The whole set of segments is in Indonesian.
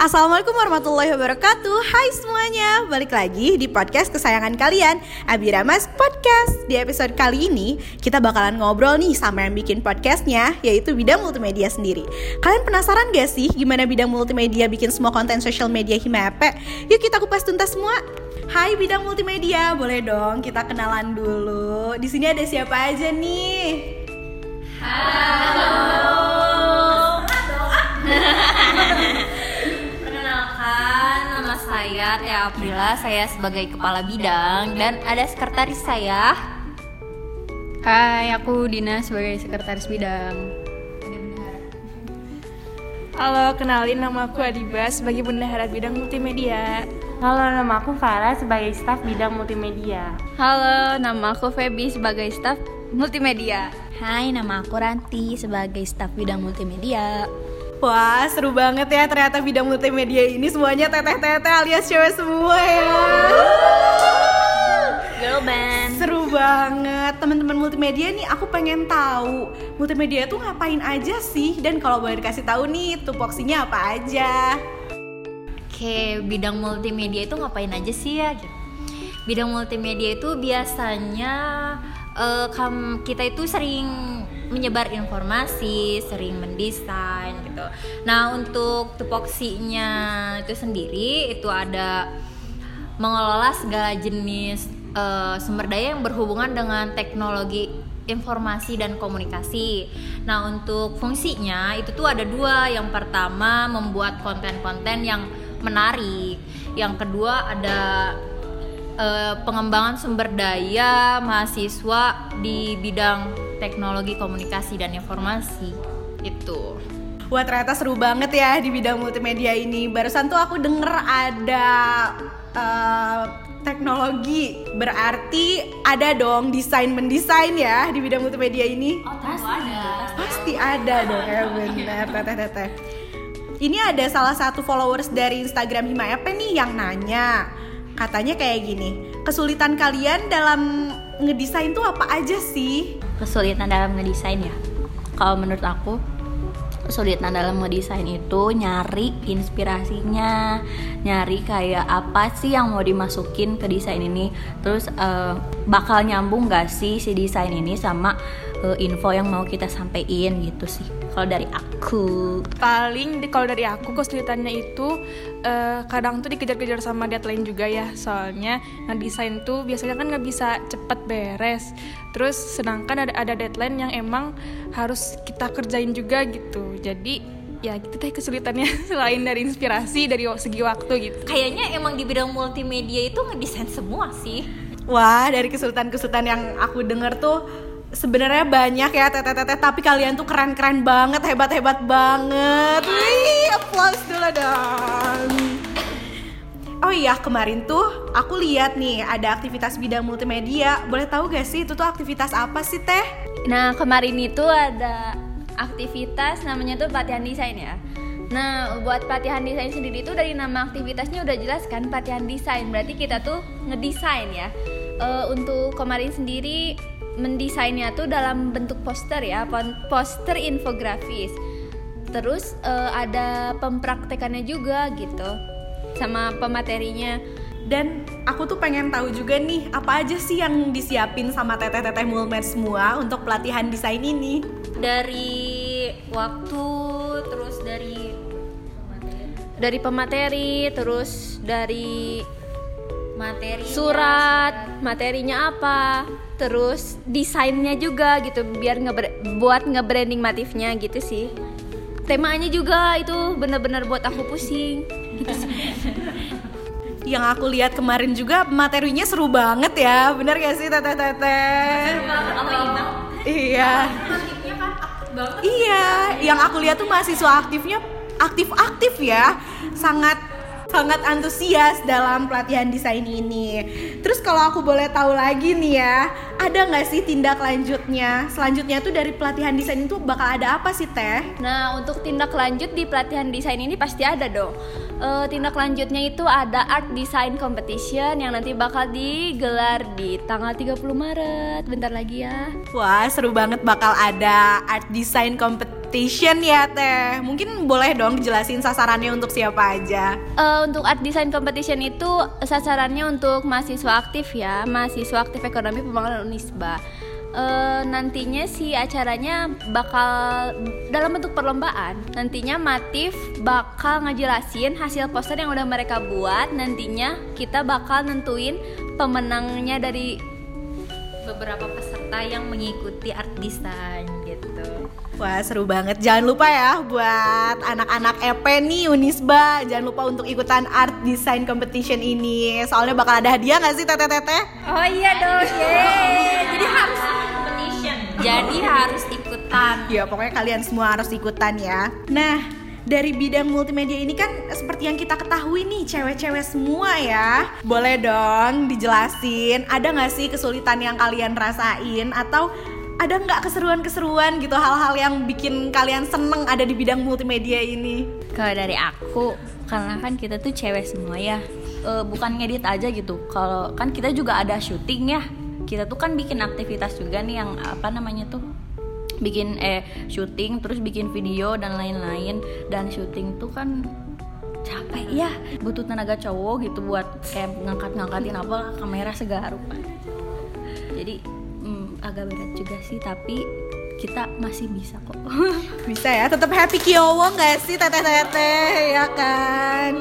Assalamualaikum warahmatullahi wabarakatuh Hai semuanya Balik lagi di podcast kesayangan kalian Abiramas Podcast Di episode kali ini Kita bakalan ngobrol nih sama yang bikin podcastnya Yaitu bidang multimedia sendiri Kalian penasaran gak sih Gimana bidang multimedia bikin semua konten social media Himape Yuk kita kupas tuntas semua Hai bidang multimedia, boleh dong kita kenalan dulu. Di sini ada siapa aja nih? Halo. saya Tia Aprila. Saya sebagai kepala bidang dan ada sekretaris saya. Hai, aku Dina sebagai sekretaris bidang. Halo, kenalin nama aku Adiba sebagai bendahara bidang multimedia. Halo, nama aku Farah sebagai staf bidang multimedia. Halo, nama aku Feby sebagai staf multimedia. Hai, nama aku Ranti sebagai staf bidang multimedia. Wah seru banget ya ternyata bidang multimedia ini semuanya teteh-teteh alias cewek semua ya Girl band. Seru banget teman-teman multimedia nih aku pengen tahu multimedia tuh ngapain aja sih dan kalau boleh dikasih tahu nih tupoksinya apa aja Oke, bidang multimedia itu ngapain aja sih ya? Bidang multimedia itu biasanya uh, kam, kita itu sering menyebar informasi, sering mendesain gitu. Nah, untuk tupoksinya itu sendiri itu ada mengelola segala jenis uh, sumber daya yang berhubungan dengan teknologi informasi dan komunikasi. Nah, untuk fungsinya itu tuh ada dua. Yang pertama membuat konten-konten yang menarik. Yang kedua ada uh, pengembangan sumber daya mahasiswa di bidang teknologi komunikasi dan informasi. Itu. Wah ternyata seru banget ya di bidang multimedia ini. Barusan tuh aku denger ada uh, teknologi, berarti ada dong desain mendesain ya di bidang multimedia ini. Oh, pasti ada. Pasti ada dong ya benar teteh teteh. Ini ada salah satu followers dari Instagram Himayap nih yang nanya. Katanya kayak gini, kesulitan kalian dalam ngedesain tuh apa aja sih? Kesulitan dalam ngedesain ya? Kalau menurut aku, kesulitan dalam ngedesain itu nyari inspirasinya, nyari kayak apa sih yang mau dimasukin ke desain ini, terus uh, bakal nyambung gak sih si desain ini sama uh, info yang mau kita sampein gitu sih. Kalau dari aku, Paling di- kalau dari aku kesulitannya itu eh, kadang tuh dikejar-kejar sama deadline juga ya. Soalnya nah desain tuh biasanya kan nggak bisa cepet beres. Terus sedangkan ada ada deadline yang emang harus kita kerjain juga gitu. Jadi ya gitu deh kesulitannya selain dari inspirasi dari segi waktu gitu. Kayaknya emang di bidang multimedia itu ngedesain semua sih. Wah dari kesulitan-kesulitan yang aku denger tuh sebenarnya banyak ya teteh-teteh tapi kalian tuh keren-keren banget hebat-hebat banget wih applause dulu dong oh iya kemarin tuh aku lihat nih ada aktivitas bidang multimedia boleh tahu gak sih itu tuh aktivitas apa sih teh Nah, kemarin itu ada aktivitas namanya tuh pelatihan desain ya. Nah, buat pelatihan desain sendiri itu dari nama aktivitasnya udah jelas kan pelatihan desain. Berarti kita tuh ngedesain ya. Eh, untuk kemarin sendiri mendesainnya tuh dalam bentuk poster ya, poster infografis. Terus eh, ada pempraktekannya juga gitu. Sama pematerinya. dan aku tuh pengen tahu juga nih apa aja sih yang disiapin sama teteh-teteh mulmed semua untuk pelatihan desain ini Dari waktu terus dari Dari pemateri, terus dari materi surat materinya apa terus desainnya juga gitu biar ngeber- buat nge-branding motifnya gitu sih. Temanya juga itu bener-bener buat aku pusing. Gitu sih. yang aku lihat kemarin juga materinya seru banget ya bener gak sih teteh-teteh iya. Iya yang aku lihat tuh mahasiswa aktifnya aktif-aktif ya. Sangat sangat antusias dalam pelatihan desain ini. Terus kalau aku boleh tahu lagi nih ya, ada nggak sih tindak lanjutnya? Selanjutnya tuh dari pelatihan desain itu bakal ada apa sih teh? nah untuk tindak lanjut di pelatihan desain ini pasti ada dong Eh, tindak lanjutnya itu ada art design competition yang nanti bakal digelar di tanggal 30 Maret bentar lagi ya Wah seru banget bakal ada art design Competition ya Teh. Mungkin boleh dong jelasin sasarannya untuk siapa aja. Uh, untuk art design competition itu sasarannya untuk mahasiswa aktif ya, mahasiswa aktif ekonomi pembangunan Unisba. Uh, nantinya si acaranya bakal dalam bentuk perlombaan. Nantinya Matif bakal ngejelasin hasil poster yang udah mereka buat. Nantinya kita bakal nentuin pemenangnya dari beberapa peserta yang mengikuti art design. Wah seru banget. Jangan lupa ya buat anak-anak EP nih Unisba, jangan lupa untuk ikutan art design competition ini. Soalnya bakal ada hadiah nggak sih teteh teteh? Oh iya dong, yeay. Jadi harus competition. Jadi harus ikutan. Ya pokoknya kalian semua harus ikutan ya. Nah dari bidang multimedia ini kan seperti yang kita ketahui nih cewek-cewek semua ya boleh dong dijelasin ada nggak sih kesulitan yang kalian rasain atau ada nggak keseruan-keseruan gitu? Hal-hal yang bikin kalian seneng ada di bidang multimedia ini? Kalau dari aku, karena kan kita tuh cewek semua ya, e, bukan ngedit aja gitu. Kalau kan kita juga ada syuting ya, kita tuh kan bikin aktivitas juga nih yang apa namanya tuh? Bikin eh syuting terus bikin video dan lain-lain. Dan syuting tuh kan capek ya. Butuh tenaga cowok gitu buat kayak ngangkat-ngangkatin apa kamera segala jadi agak berat juga sih tapi kita masih bisa kok. Bisa ya tetap happy kiowo nggak sih teteh teteh ya kan?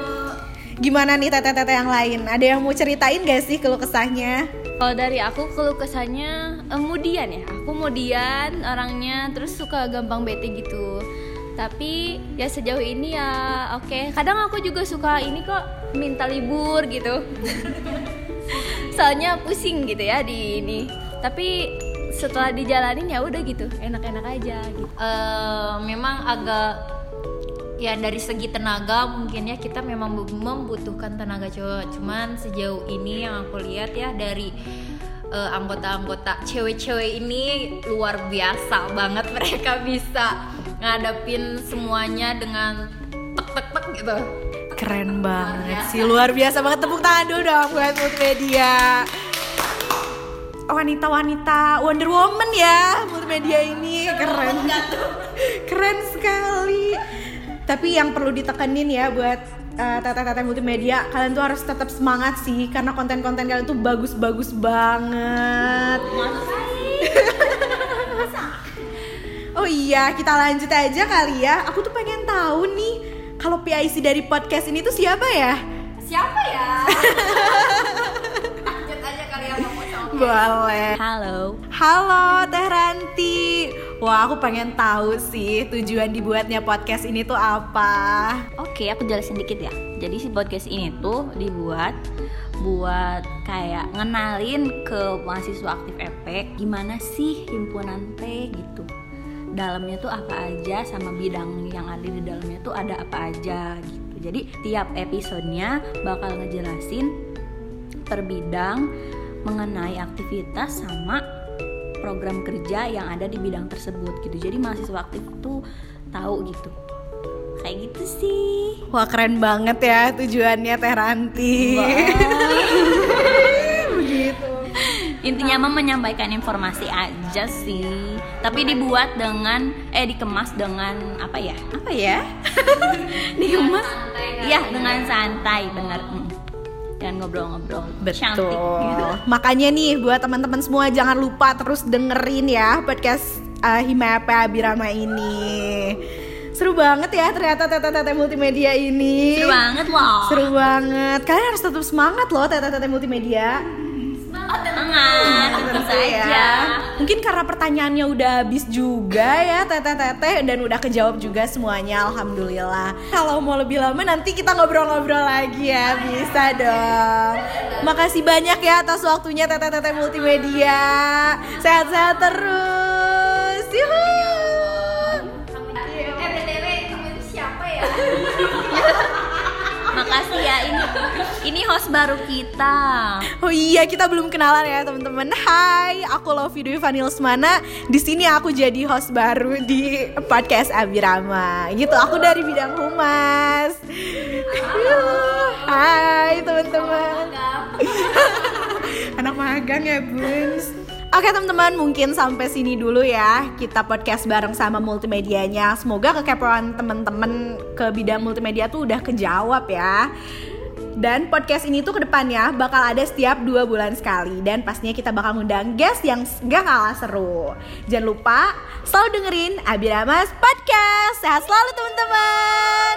Gimana nih teteh teteh yang lain? Ada yang mau ceritain gak sih keluh kesahnya? Kalau dari aku keluh kesahnya kemudian ya. Aku kemudian orangnya terus suka gampang bete gitu. Tapi ya sejauh ini ya oke. Okay. kadang aku juga suka ini kok minta libur gitu. Soalnya pusing gitu ya di ini. Tapi setelah dijalanin ya udah gitu enak-enak aja gitu. Uh, memang agak ya dari segi tenaga mungkin ya kita memang membutuhkan tenaga cowok. Cuman sejauh ini yang aku lihat ya dari uh, anggota-anggota cewek-cewek ini luar biasa banget mereka bisa ngadepin semuanya dengan tek tek tek gitu. Keren banget sih luar biasa banget. Tepuk tangan dulu dong buat multimedia wanita-wanita Wonder Woman ya multimedia ini. Keren. Keren sekali. Tapi yang perlu ditekenin ya buat uh, tata-tata multimedia kalian tuh harus tetap semangat sih karena konten-konten kalian tuh bagus-bagus banget. Oh iya kita lanjut aja kali ya. Aku tuh pengen tahu nih kalau PIC dari podcast ini tuh siapa ya? Siapa ya Boleh. Halo. Halo Teh Ranti. Wah, aku pengen tahu sih tujuan dibuatnya podcast ini tuh apa. Oke, aku jelasin dikit ya. Jadi si podcast ini tuh dibuat buat kayak ngenalin ke mahasiswa aktif EP gimana sih himpunan T gitu dalamnya tuh apa aja sama bidang yang ada di dalamnya tuh ada apa aja gitu jadi tiap episodenya bakal ngejelasin per bidang mengenai aktivitas sama program kerja yang ada di bidang tersebut gitu. Jadi mahasiswa aktif tuh tahu gitu. Kayak gitu sih. Wah keren banget ya tujuannya Teh Ranti. Begitu. Intinya mah menyampaikan informasi aja sih. Tapi dibuat dengan eh dikemas dengan apa ya? Apa ya? Dikemas? Iya dengan santai bener dan ngobrol-ngobrol. Betul. Gitu. makanya nih buat teman-teman semua jangan lupa terus dengerin ya podcast uh, Himape Abirama ini. Seru banget ya ternyata tete-tete multimedia ini. Seru banget loh seru banget. Kalian harus tetap semangat loh tete-tete multimedia semangat tentu saja ya. mungkin karena pertanyaannya udah habis juga ya teteh-teteh dan udah kejawab juga semuanya alhamdulillah kalau mau lebih lama nanti kita ngobrol-ngobrol lagi ya bisa dong makasih banyak ya atas waktunya teteh-teteh multimedia sehat-sehat terus eh ya makasih ya ini ini host baru kita. Oh iya kita belum kenalan ya teman-teman. Hai aku Lovi Dwi Vanilsmana di sini aku jadi host baru di podcast Abirama. Gitu aku dari bidang humas. Hai teman-teman. Anak magang ya Buns. Oke teman-teman, mungkin sampai sini dulu ya. Kita podcast bareng sama multimedianya. Semoga kekepoan teman-teman ke bidang multimedia tuh udah kejawab ya. Dan podcast ini tuh ke depannya bakal ada setiap dua bulan sekali. Dan pastinya kita bakal ngundang guest yang gak kalah seru. Jangan lupa selalu dengerin Abiramas Podcast. Sehat selalu teman-teman